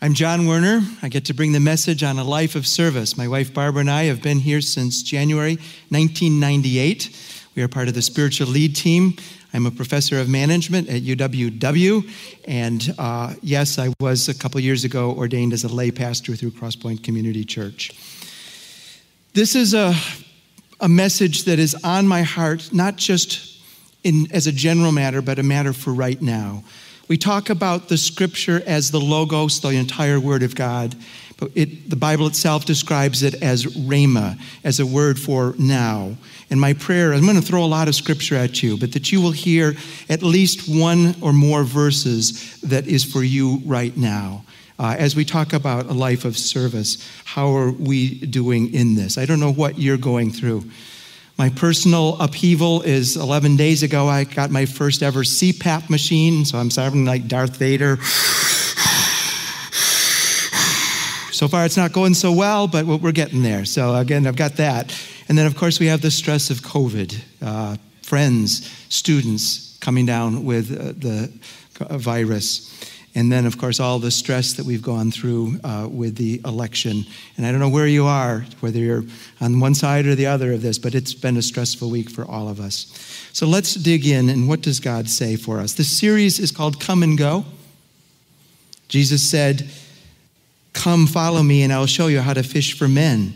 I'm John Werner. I get to bring the message on a life of service. My wife Barbara and I have been here since January 1998. We are part of the spiritual lead team. I'm a professor of management at UWW. And uh, yes, I was a couple years ago ordained as a lay pastor through Crosspoint Community Church. This is a, a message that is on my heart, not just in, as a general matter, but a matter for right now. We talk about the scripture as the logos, the entire word of God, but it, the Bible itself describes it as rhema, as a word for now. And my prayer, I'm going to throw a lot of scripture at you, but that you will hear at least one or more verses that is for you right now. Uh, as we talk about a life of service, how are we doing in this? I don't know what you're going through. My personal upheaval is 11 days ago, I got my first ever CPAP machine, so I'm sounding like Darth Vader. So far, it's not going so well, but we're getting there. So, again, I've got that. And then, of course, we have the stress of COVID uh, friends, students coming down with uh, the virus. And then, of course, all the stress that we've gone through uh, with the election. And I don't know where you are, whether you're on one side or the other of this, but it's been a stressful week for all of us. So let's dig in and what does God say for us? This series is called Come and Go. Jesus said, Come, follow me, and I'll show you how to fish for men.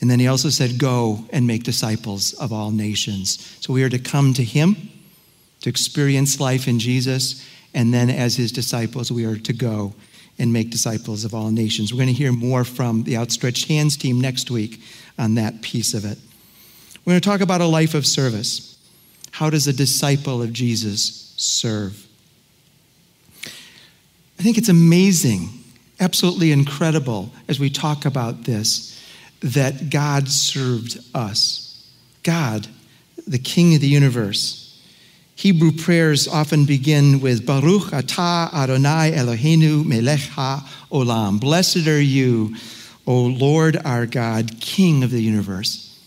And then he also said, Go and make disciples of all nations. So we are to come to him, to experience life in Jesus and then, as his disciples, we are to go and make disciples of all nations. We're going to hear more from the Outstretched Hands team next week on that piece of it. We're going to talk about a life of service. How does a disciple of Jesus serve? I think it's amazing, absolutely incredible, as we talk about this, that God served us. God, the King of the universe, Hebrew prayers often begin with Baruch atah Adonai Eloheinu melech haolam. Blessed are you, O Lord our God, King of the universe.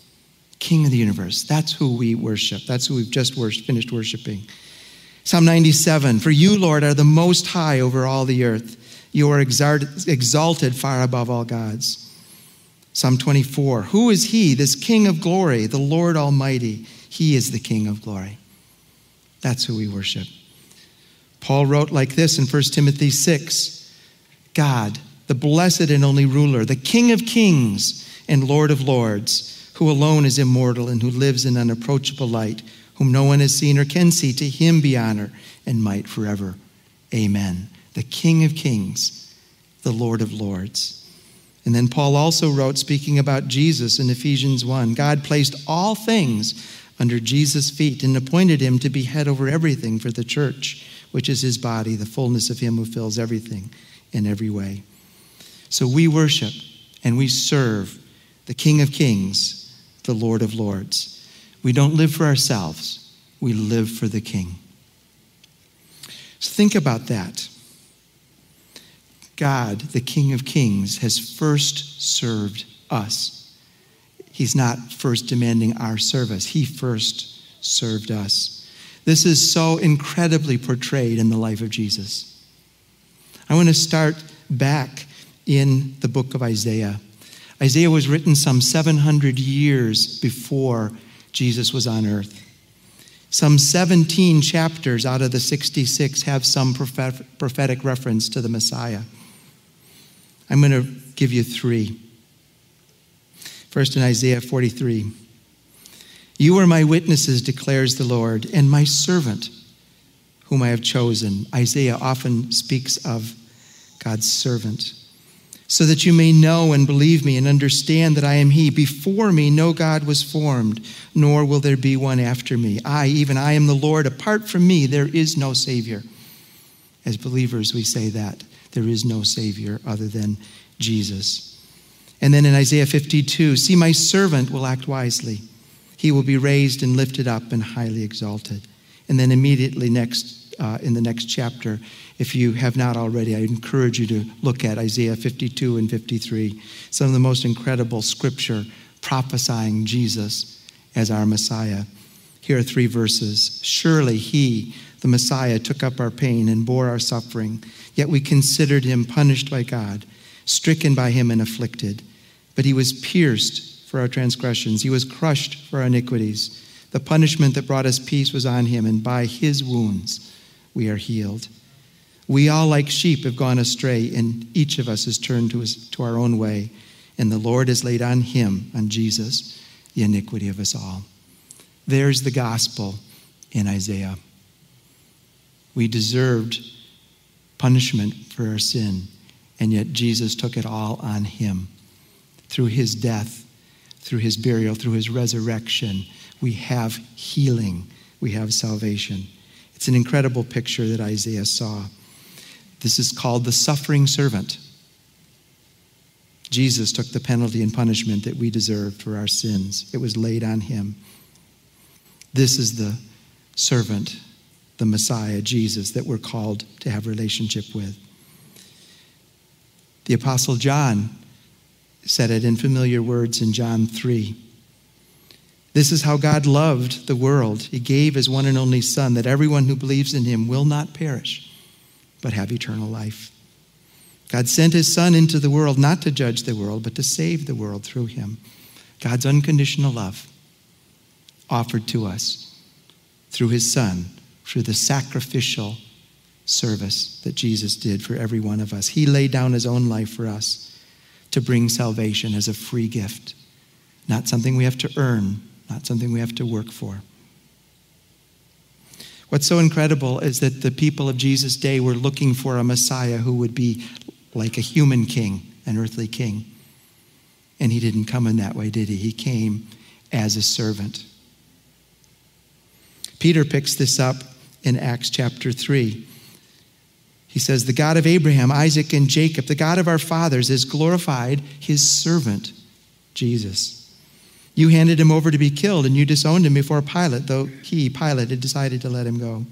King of the universe. That's who we worship. That's who we've just finished worshiping. Psalm 97 For you, Lord, are the most high over all the earth. You are exalted far above all gods. Psalm 24 Who is he, this King of glory, the Lord Almighty? He is the King of glory. That's who we worship. Paul wrote like this in 1 Timothy 6 God, the blessed and only ruler, the King of kings and Lord of lords, who alone is immortal and who lives in unapproachable light, whom no one has seen or can see, to him be honor and might forever. Amen. The King of kings, the Lord of lords. And then Paul also wrote, speaking about Jesus in Ephesians 1 God placed all things under Jesus' feet and appointed him to be head over everything for the church, which is his body, the fullness of him who fills everything in every way. So we worship and we serve the King of Kings, the Lord of Lords. We don't live for ourselves, we live for the King. So think about that. God, the King of Kings, has first served us. He's not first demanding our service, He first served us. This is so incredibly portrayed in the life of Jesus. I want to start back in the book of Isaiah. Isaiah was written some 700 years before Jesus was on earth. Some 17 chapters out of the 66 have some prophetic reference to the Messiah. I'm going to give you three. First in Isaiah 43. You are my witnesses, declares the Lord, and my servant, whom I have chosen. Isaiah often speaks of God's servant. So that you may know and believe me and understand that I am He. Before me, no God was formed, nor will there be one after me. I, even I, am the Lord. Apart from me, there is no Savior. As believers, we say that. There is no Savior other than Jesus. And then in Isaiah 52, see, my servant will act wisely. He will be raised and lifted up and highly exalted. And then immediately next, uh, in the next chapter, if you have not already, I encourage you to look at Isaiah 52 and 53, some of the most incredible scripture prophesying Jesus as our Messiah. Here are three verses. Surely he, The Messiah took up our pain and bore our suffering, yet we considered him punished by God, stricken by him and afflicted. But he was pierced for our transgressions, he was crushed for our iniquities. The punishment that brought us peace was on him, and by his wounds we are healed. We all, like sheep, have gone astray, and each of us has turned to, his, to our own way. And the Lord has laid on him, on Jesus, the iniquity of us all. There's the gospel in Isaiah. We deserved punishment for our sin, and yet Jesus took it all on him. Through his death, through his burial, through his resurrection, we have healing, we have salvation. It's an incredible picture that Isaiah saw. This is called the suffering servant. Jesus took the penalty and punishment that we deserved for our sins, it was laid on him. This is the servant, the Messiah, Jesus, that we're called to have relationship with. The Apostle John said it in familiar words in John 3. This is how God loved the world. He gave his one and only Son that everyone who believes in him will not perish, but have eternal life. God sent his Son into the world not to judge the world, but to save the world through him. God's unconditional love offered to us through his Son, through the sacrificial service that Jesus did for every one of us. He laid down his own life for us to bring salvation as a free gift, not something we have to earn, not something we have to work for. What's so incredible is that the people of Jesus' day were looking for a Messiah who would be like a human king, an earthly king. And he didn't come in that way, did he? He came as a servant. Peter picks this up in Acts chapter 3. He says, The God of Abraham, Isaac, and Jacob, the God of our fathers, has glorified his servant, Jesus. You handed him over to be killed, and you disowned him before Pilate, though he, Pilate, had decided to let him go.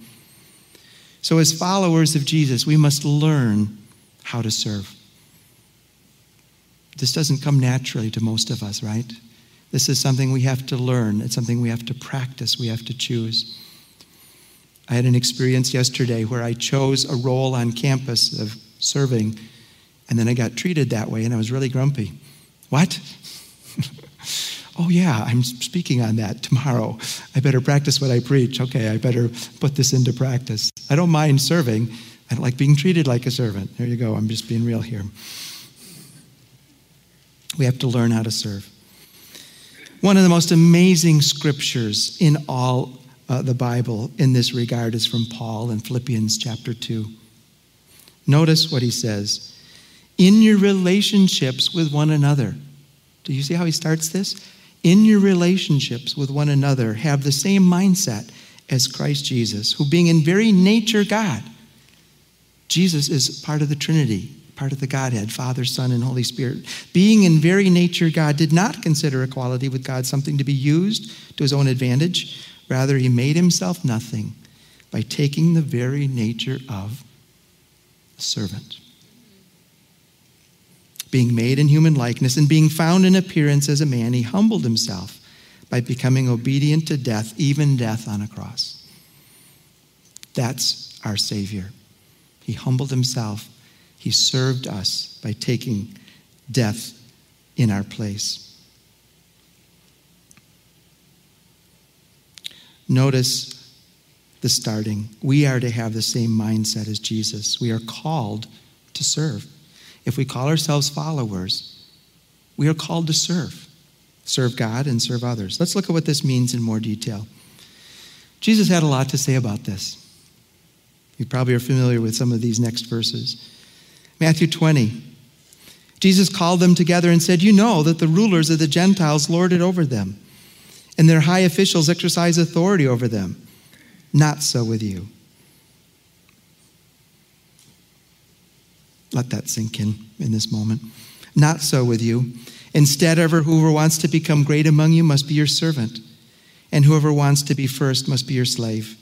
So, as followers of Jesus, we must learn how to serve. This doesn't come naturally to most of us, right? This is something we have to learn. It's something we have to practice, we have to choose. I had an experience yesterday where I chose a role on campus of serving, and then I got treated that way, and I was really grumpy. What? oh, yeah, I'm speaking on that tomorrow. I better practice what I preach. Okay, I better put this into practice. I don't mind serving, I don't like being treated like a servant. There you go, I'm just being real here. We have to learn how to serve. One of the most amazing scriptures in all uh, the Bible in this regard is from Paul in Philippians chapter 2. Notice what he says in your relationships with one another. Do you see how he starts this? In your relationships with one another, have the same mindset as Christ Jesus, who being in very nature God, Jesus is part of the Trinity, part of the Godhead, Father, Son, and Holy Spirit. Being in very nature God, did not consider equality with God something to be used to his own advantage. Rather, he made himself nothing by taking the very nature of a servant. Being made in human likeness and being found in appearance as a man, he humbled himself by becoming obedient to death, even death on a cross. That's our Savior. He humbled himself he served us by taking death in our place. Notice the starting. We are to have the same mindset as Jesus. We are called to serve. If we call ourselves followers, we are called to serve. Serve God and serve others. Let's look at what this means in more detail. Jesus had a lot to say about this. You probably are familiar with some of these next verses. Matthew 20. Jesus called them together and said, You know that the rulers of the Gentiles lord it over them, and their high officials exercise authority over them. Not so with you. Let that sink in in this moment. Not so with you. Instead, ever whoever wants to become great among you must be your servant, and whoever wants to be first must be your slave.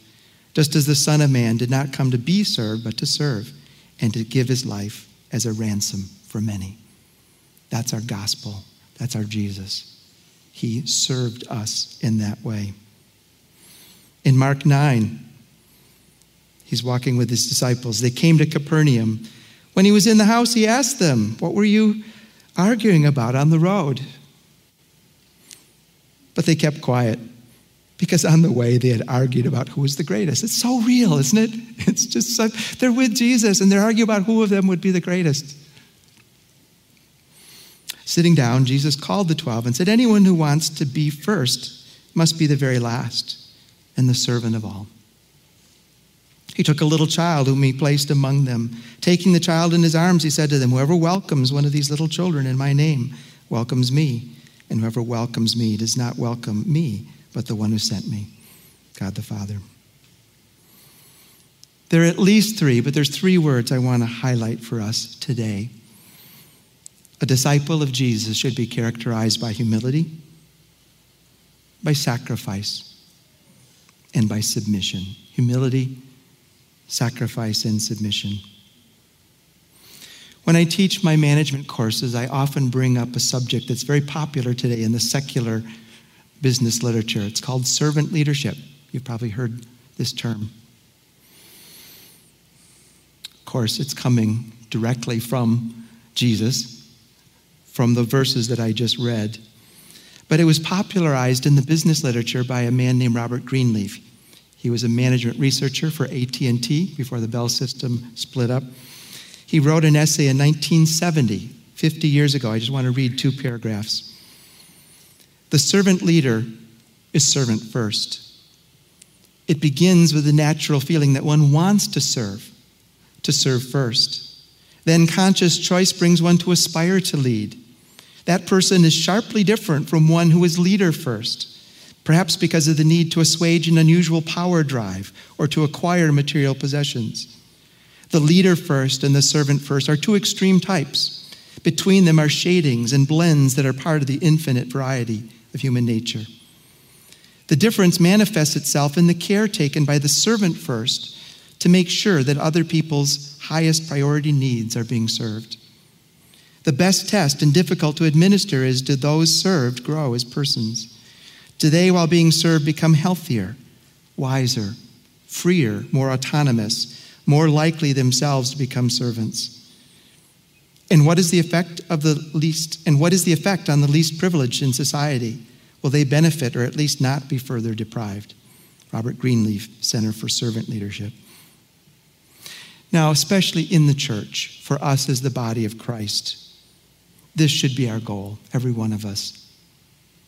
Just as the Son of Man did not come to be served, but to serve, and to give his life as a ransom for many. That's our gospel. That's our Jesus. He served us in that way. In Mark 9, He's walking with his disciples. They came to Capernaum. When he was in the house, he asked them, What were you arguing about on the road? But they kept quiet because on the way they had argued about who was the greatest. It's so real, isn't it? It's just they're with Jesus and they're arguing about who of them would be the greatest. Sitting down, Jesus called the twelve and said, Anyone who wants to be first must be the very last and the servant of all. He took a little child whom he placed among them. Taking the child in his arms, he said to them, Whoever welcomes one of these little children in my name welcomes me, and whoever welcomes me does not welcome me but the one who sent me, God the Father. There are at least three, but there's three words I want to highlight for us today. A disciple of Jesus should be characterized by humility, by sacrifice, and by submission. Humility, sacrifice, and submission. When I teach my management courses, I often bring up a subject that's very popular today in the secular business literature. It's called servant leadership. You've probably heard this term. Of course, it's coming directly from Jesus, from the verses that I just read. But it was popularized in the business literature by a man named Robert Greenleaf. He was a management researcher for AT&T before the Bell system split up. He wrote an essay in 1970, 50 years ago. I just want to read two paragraphs. The servant leader is servant first. It begins with the natural feeling that one wants to serve, to serve first. Then conscious choice brings one to aspire to lead. That person is sharply different from one who is leader first, perhaps because of the need to assuage an unusual power drive or to acquire material possessions. The leader first and the servant first are two extreme types. Between them are shadings and blends that are part of the infinite variety of human nature. The difference manifests itself in the care taken by the servant first to make sure that other people's highest priority needs are being served. The best test and difficult to administer is do those served grow as persons? Do they, while being served, become healthier, wiser, freer, more autonomous, more likely themselves to become servants? And what is the effect of the least and what is the effect on the least privileged in society? Will they benefit or at least not be further deprived? Robert Greenleaf, Center for Servant Leadership. Now, especially in the church, for us as the body of Christ, this should be our goal, every one of us,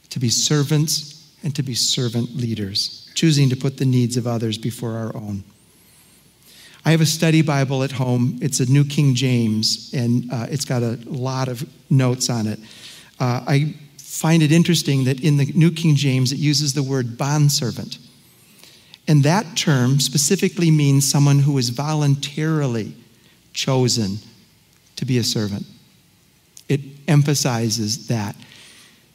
to be servants and to be servant leaders, choosing to put the needs of others before our own. I have a study Bible at home. It's a New King James, and uh, it's got a lot of notes on it. Uh, I find it interesting that in the New King James, it uses the word bondservant. And that term specifically means someone who is voluntarily chosen to be a servant. Emphasizes that.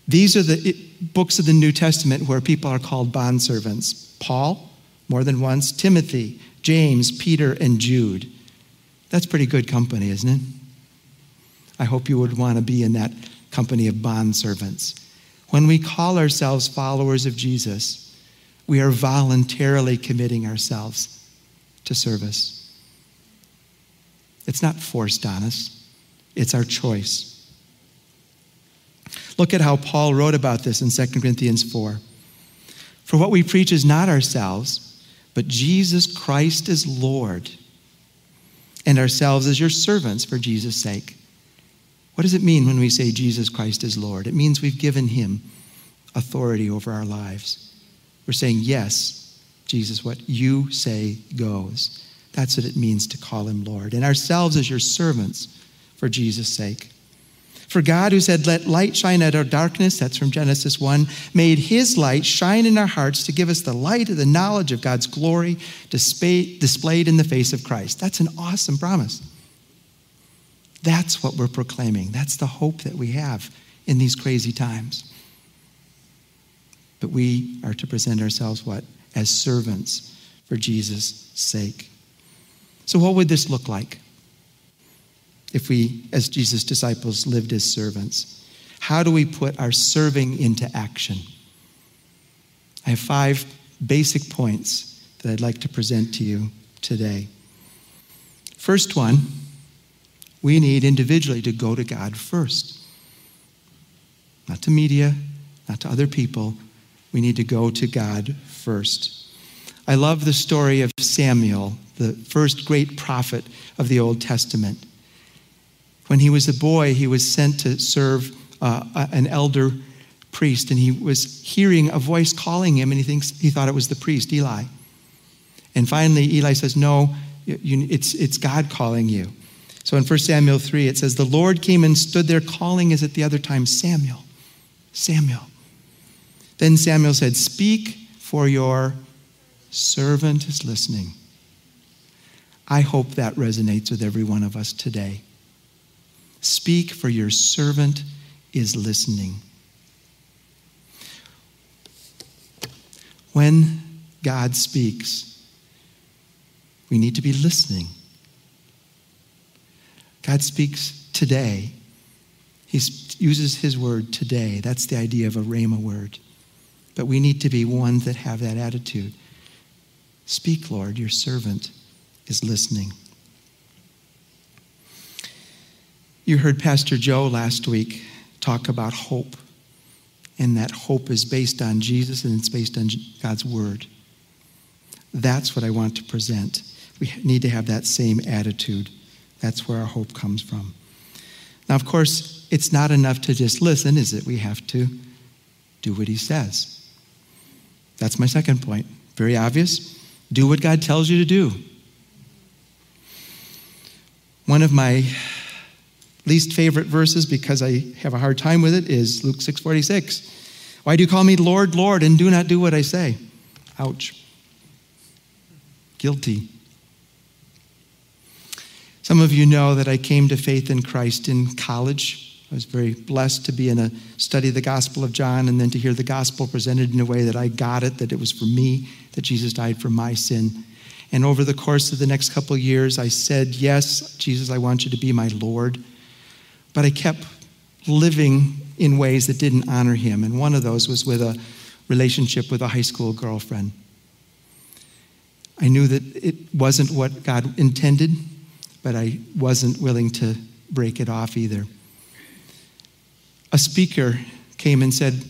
These are the books of the New Testament where people are called bondservants. Paul, more than once, Timothy, James, Peter, and Jude. That's pretty good company, isn't it? I hope you would want to be in that company of bondservants. When we call ourselves followers of Jesus, we are voluntarily committing ourselves to service. It's not forced on us, it's our choice. Look at how Paul wrote about this in 2 Corinthians 4. For what we preach is not ourselves but Jesus Christ is Lord, and ourselves as your servants for Jesus' sake. What does it mean when we say Jesus Christ is Lord? It means we've given him authority over our lives. We're saying, Yes, Jesus, what you say goes. That's what it means to call him Lord. And ourselves as your servants for Jesus' sake. For God, who said, Let light shine out of darkness, that's from Genesis 1, made his light shine in our hearts to give us the light of the knowledge of God's glory displayed in the face of Christ. That's an awesome promise. That's what we're proclaiming. That's the hope that we have in these crazy times. But we are to present ourselves what? As servants for Jesus' sake. So, what would this look like? If we, as Jesus' disciples, lived as servants? How do we put our serving into action? I have five basic points that I'd like to present to you today. First one, we need individually to go to God first. Not to media, not to other people. We need to go to God first. I love the story of Samuel, the first great prophet of the Old Testament. When he was a boy, he was sent to serve uh, an elder priest, and he was hearing a voice calling him, and he thinks he thought it was the priest, Eli. And finally, Eli says, "No, you, it's it's God calling you." So in 1 Samuel 3, it says, The Lord came and stood there calling as at the other time, Samuel, Samuel. Then Samuel said, Speak, for your servant is listening. I hope that resonates with every one of us today. Speak, for your servant is listening. When God speaks, we need to be listening. God speaks today. He uses his word today. That's the idea of a rhema word. But we need to be ones that have that attitude. Speak, Lord, your servant is listening. You heard Pastor Joe last week talk about hope, and that hope is based on Jesus and it's based on God's word. That's what I want to present. We need to have that same attitude. That's where our hope comes from. Now, of course, it's not enough to just listen, is it? We have to do what he says. That's my second point. Very obvious. Do what God tells you to do. One of my least favorite verses because I have a hard time with it is Luke 6:46. Why do you call me Lord, Lord and do not do what I say? Ouch. Guilty. Some of you know that I came to faith in Christ in college. I was very blessed to be in a study of the Gospel of John and then to hear the gospel presented in a way that I got it, that it was for me, that Jesus died for my sin. And over the course of the next couple years, I said, Yes, Jesus, I want you to be my Lord. But I kept living in ways that didn't honor him. And one of those was with a relationship with a high school girlfriend. I knew that it wasn't what God intended but I wasn't willing to break it off either. A speaker came and said,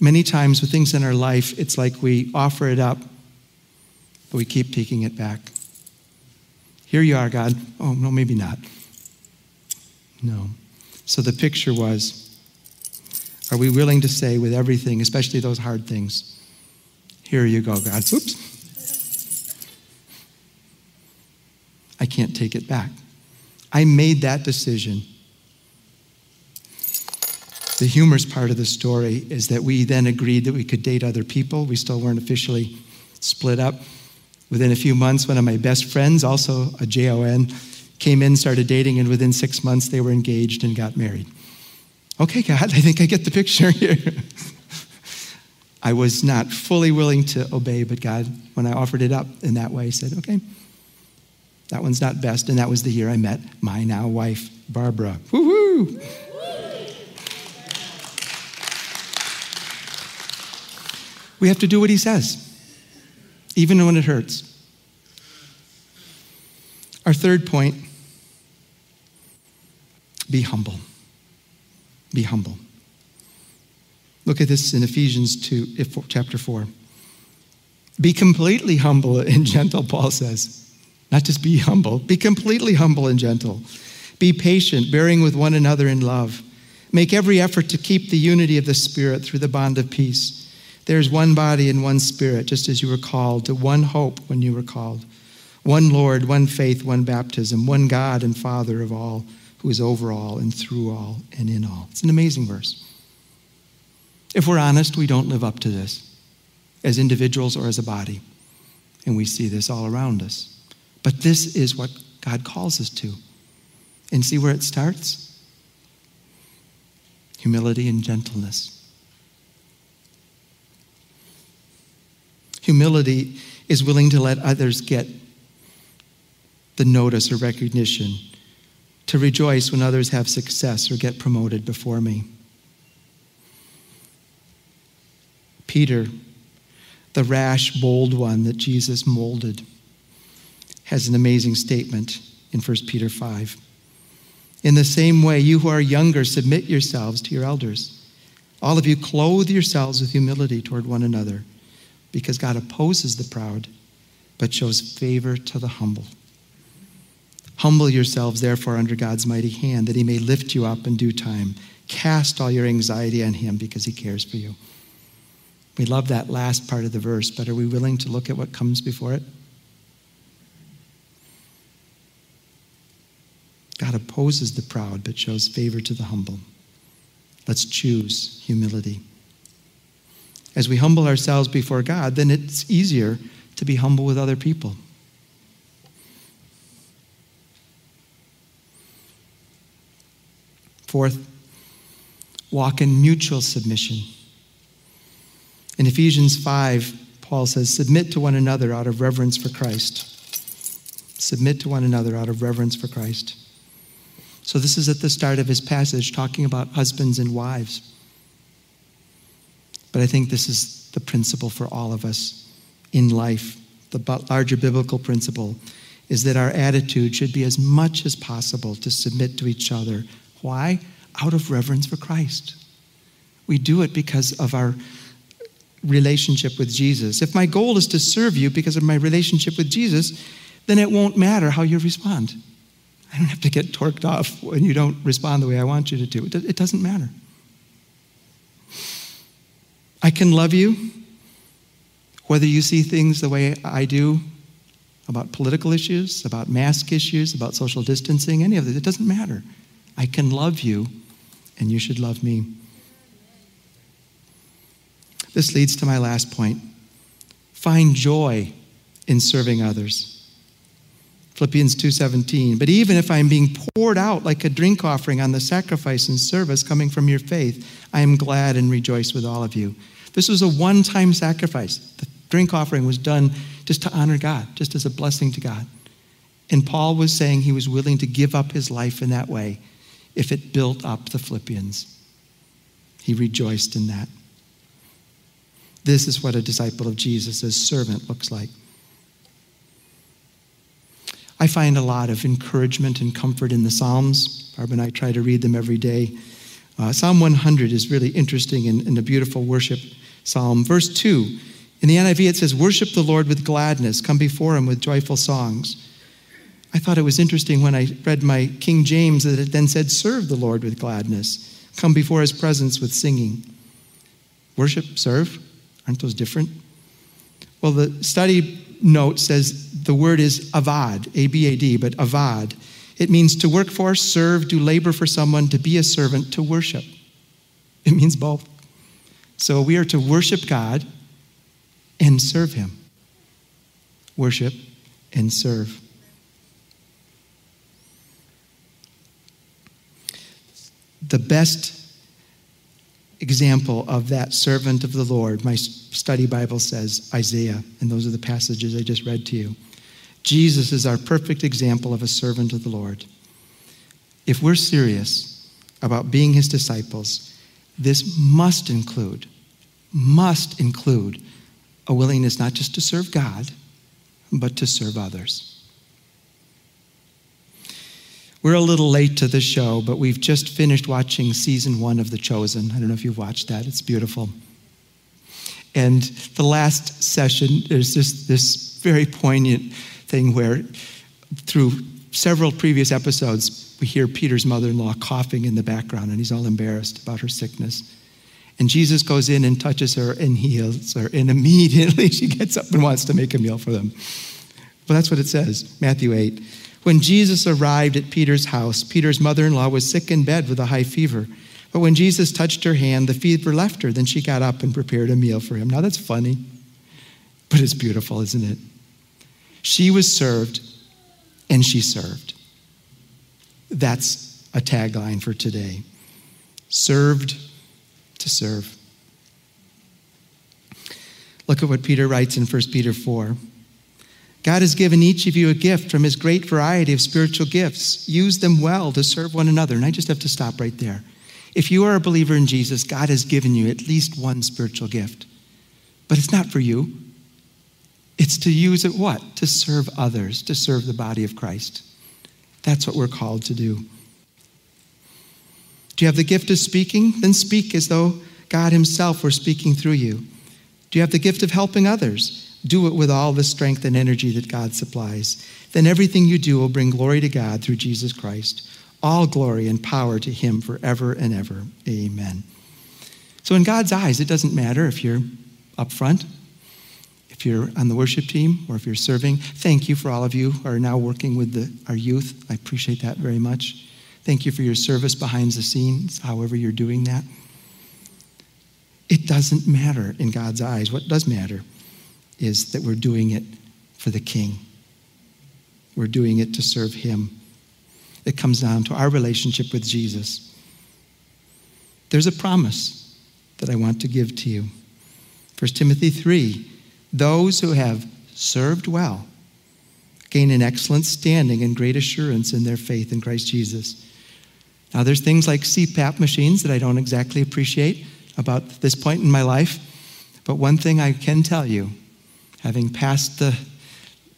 Many times with things in our life, it's like we offer it up, but we keep taking it back. Here you are, God. Oh, no, maybe not. No. So the picture was are we willing to say with everything, especially those hard things, here you go, God. Oops. I can't take it back. I made that decision. The humorous part of the story is that we then agreed that we could date other people. We still weren't officially split up. Within a few months, one of my best friends, also a JON, came in, started dating, and within six months, they were engaged and got married. Okay, God, I think I get the picture here. I was not fully willing to obey, but God, when I offered it up in that way, said, okay, that one's not best, and that was the year I met my now wife, Barbara. Woohoo! We have to do what he says, even when it hurts. Our third point be humble. Be humble. Look at this in Ephesians 2, chapter 4. Be completely humble and gentle, Paul says. Not just be humble, be completely humble and gentle. Be patient, bearing with one another in love. Make every effort to keep the unity of the Spirit through the bond of peace. There's one body and one Spirit, just as you were called to one hope when you were called. One Lord, one faith, one baptism, one God and Father of all, who is over all and through all and in all. It's an amazing verse. If we're honest, we don't live up to this as individuals or as a body. And we see this all around us. But this is what God calls us to. And see where it starts? Humility and gentleness. Humility is willing to let others get the notice or recognition, to rejoice when others have success or get promoted before me. Peter, the rash, bold one that Jesus molded has an amazing statement in 1 Peter 5. In the same way, you who are younger, submit yourselves to your elders. All of you clothe yourselves with humility toward one another, because God opposes the proud, but shows favor to the humble. Humble yourselves, therefore, under God's mighty hand, that he may lift you up in due time. Cast all your anxiety on him because he cares for you. We love that last part of the verse, but are we willing to look at what comes before it? God opposes the proud, but shows favor to the humble. Let's choose humility. As we humble ourselves before God, then it's easier to be humble with other people. Fourth, walk in mutual submission. In Ephesians 5, Paul says, Submit to one another out of reverence for Christ. Submit to one another out of reverence for Christ. So, this is at the start of his passage talking about husbands and wives. But I think this is the principle for all of us in life. The larger biblical principle is that our attitude should be as much as possible to submit to each other. Why? Out of reverence for Christ. We do it because of our relationship with Jesus. If my goal is to serve you because of my relationship with Jesus, then it won't matter how you respond. I don't have to get torqued off when you don't respond the way I want you to do. It doesn't matter. I can love you whether you see things the way I do about political issues, about mask issues, about social distancing, any of it. It doesn't matter. I can love you, and you should love me. This leads to my last point. Find joy in serving others. Philippians 2:17. But even if I am being poured out like a drink offering on the sacrifice and service coming from your faith, I am glad and rejoice with all of you. This was a one-time sacrifice. The drink offering was done just to honor God, just as a blessing to God. And Paul was saying he was willing to give up his life in that way if it built up the Philippians. He rejoiced in that. This is what a disciple of Jesus, as servant, looks like. I find a lot of encouragement and comfort in the Psalms. Barb and I try to read them every day. Uh, psalm 100 is really interesting and, and a beautiful worship psalm. Verse 2, in the NIV it says, Worship the Lord with gladness, come before him with joyful songs. I thought it was interesting when I read my King James that it then said, Serve the Lord with gladness, come before his presence with singing. Worship, serve, aren't those different? Well, the study note says the word is avad, A B A D, but avad. It means to work for, serve, do labor for someone, to be a servant, to worship. It means both. So we are to worship God and serve Him. Worship and serve. The best example of that servant of the Lord, my study Bible says Isaiah, and those are the passages I just read to you. Jesus is our perfect example of a servant of the Lord. If we're serious about being his disciples, this must include, must include a willingness not just to serve God, but to serve others. We're a little late to the show, but we've just finished watching season one of The Chosen. I don't know if you've watched that, it's beautiful. And the last session, there's this, this very poignant thing where, through several previous episodes, we hear Peter's mother in law coughing in the background, and he's all embarrassed about her sickness. And Jesus goes in and touches her and heals her, and immediately she gets up and wants to make a meal for them. Well, that's what it says, Matthew 8. When Jesus arrived at Peter's house, Peter's mother in law was sick in bed with a high fever. But when Jesus touched her hand, the fever left her. Then she got up and prepared a meal for him. Now that's funny, but it's beautiful, isn't it? She was served and she served. That's a tagline for today served to serve. Look at what Peter writes in 1 Peter 4. God has given each of you a gift from his great variety of spiritual gifts. Use them well to serve one another. And I just have to stop right there. If you are a believer in Jesus, God has given you at least one spiritual gift. But it's not for you, It's to use it what? To serve others, to serve the body of Christ. That's what we're called to do. Do you have the gift of speaking? Then speak as though God Himself were speaking through you. Do you have the gift of helping others? Do it with all the strength and energy that God supplies. Then everything you do will bring glory to God through Jesus Christ. All glory and power to Him forever and ever. Amen. So, in God's eyes, it doesn't matter if you're up front, if you're on the worship team, or if you're serving. Thank you for all of you who are now working with the, our youth. I appreciate that very much. Thank you for your service behind the scenes, however, you're doing that. It doesn't matter in God's eyes. What does matter is that we're doing it for the King, we're doing it to serve Him. It comes down to our relationship with Jesus. There's a promise that I want to give to you. 1 Timothy 3 Those who have served well gain an excellent standing and great assurance in their faith in Christ Jesus. Now, there's things like CPAP machines that I don't exactly appreciate about this point in my life, but one thing I can tell you, having passed the,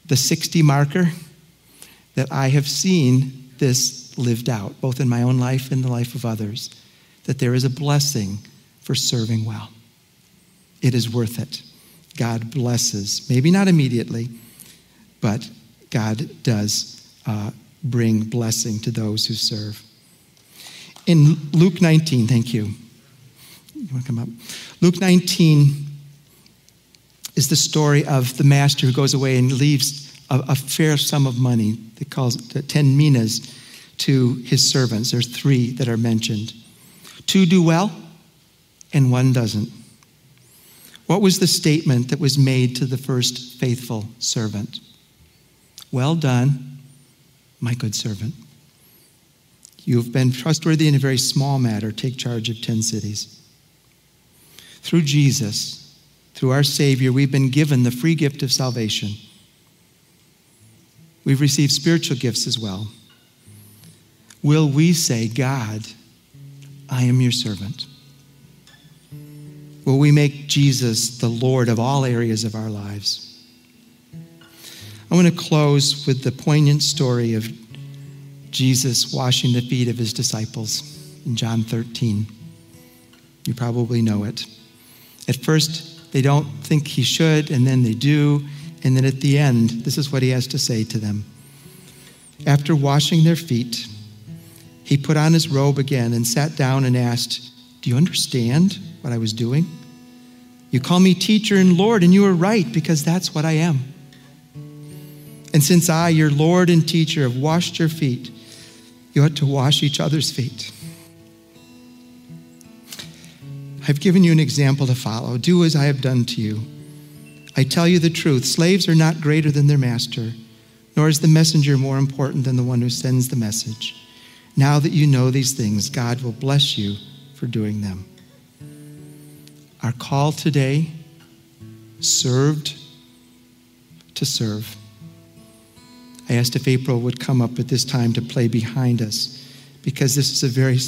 the 60 marker, that I have seen this lived out, both in my own life and the life of others, that there is a blessing for serving well. It is worth it. God blesses, maybe not immediately, but God does uh, bring blessing to those who serve. In Luke 19, thank you. You want to come up? Luke 19 is the story of the master who goes away and leaves a, a fair sum of money. He calls it uh, 10 minas to his servants. There's three that are mentioned. Two do well, and one doesn't. What was the statement that was made to the first faithful servant? Well done, my good servant. You have been trustworthy in a very small matter. Take charge of 10 cities. Through Jesus, through our Savior, we've been given the free gift of salvation. We've received spiritual gifts as well. Will we say, God, I am your servant? Will we make Jesus the Lord of all areas of our lives? I want to close with the poignant story of Jesus washing the feet of his disciples in John 13. You probably know it. At first, they don't think he should, and then they do. And then at the end, this is what he has to say to them. After washing their feet, he put on his robe again and sat down and asked, Do you understand what I was doing? You call me teacher and Lord, and you are right, because that's what I am. And since I, your Lord and teacher, have washed your feet, you ought to wash each other's feet. I've given you an example to follow. Do as I have done to you. I tell you the truth slaves are not greater than their master, nor is the messenger more important than the one who sends the message. Now that you know these things, God will bless you for doing them. Our call today served to serve. I asked if April would come up at this time to play behind us because this is a very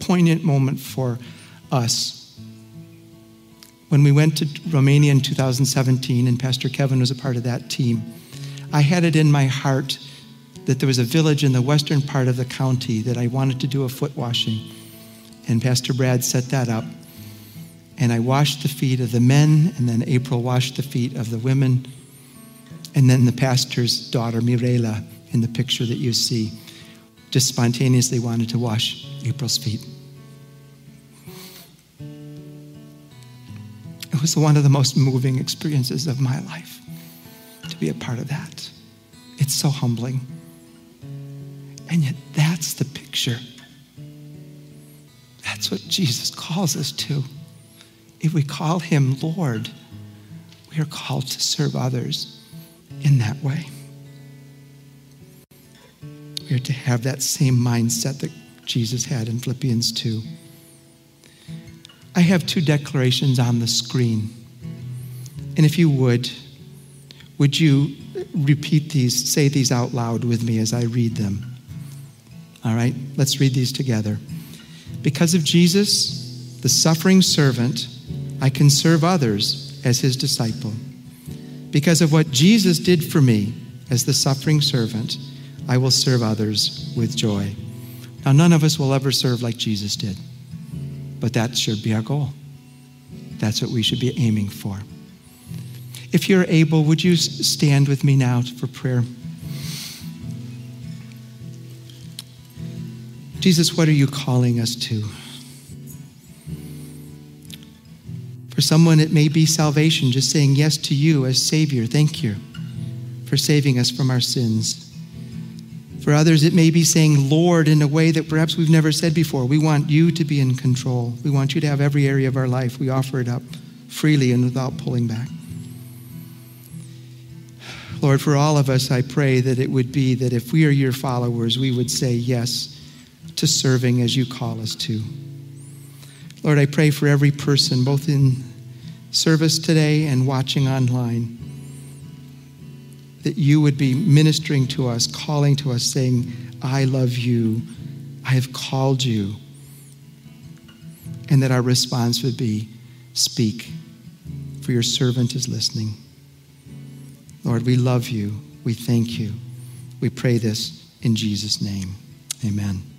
poignant moment for us when we went to Romania in 2017, and Pastor Kevin was a part of that team, I had it in my heart that there was a village in the western part of the county that I wanted to do a foot washing. And Pastor Brad set that up. And I washed the feet of the men, and then April washed the feet of the women. And then the pastor's daughter, Mirela, in the picture that you see, just spontaneously wanted to wash April's feet. Was one of the most moving experiences of my life to be a part of that. It's so humbling. And yet, that's the picture. That's what Jesus calls us to. If we call him Lord, we are called to serve others in that way. We are to have that same mindset that Jesus had in Philippians 2. I have two declarations on the screen. And if you would, would you repeat these, say these out loud with me as I read them? All right, let's read these together. Because of Jesus, the suffering servant, I can serve others as his disciple. Because of what Jesus did for me as the suffering servant, I will serve others with joy. Now, none of us will ever serve like Jesus did, but that should be our goal. That's what we should be aiming for. If you're able, would you stand with me now for prayer? Jesus, what are you calling us to? For someone, it may be salvation, just saying yes to you as Savior. Thank you for saving us from our sins. For others, it may be saying Lord in a way that perhaps we've never said before. We want you to be in control. We want you to have every area of our life. We offer it up freely and without pulling back. Lord, for all of us, I pray that it would be that if we are your followers, we would say yes to serving as you call us to. Lord, I pray for every person, both in service today and watching online, that you would be ministering to us, calling to us, saying, I love you. I have called you. And that our response would be, Speak, for your servant is listening. Lord, we love you. We thank you. We pray this in Jesus' name. Amen.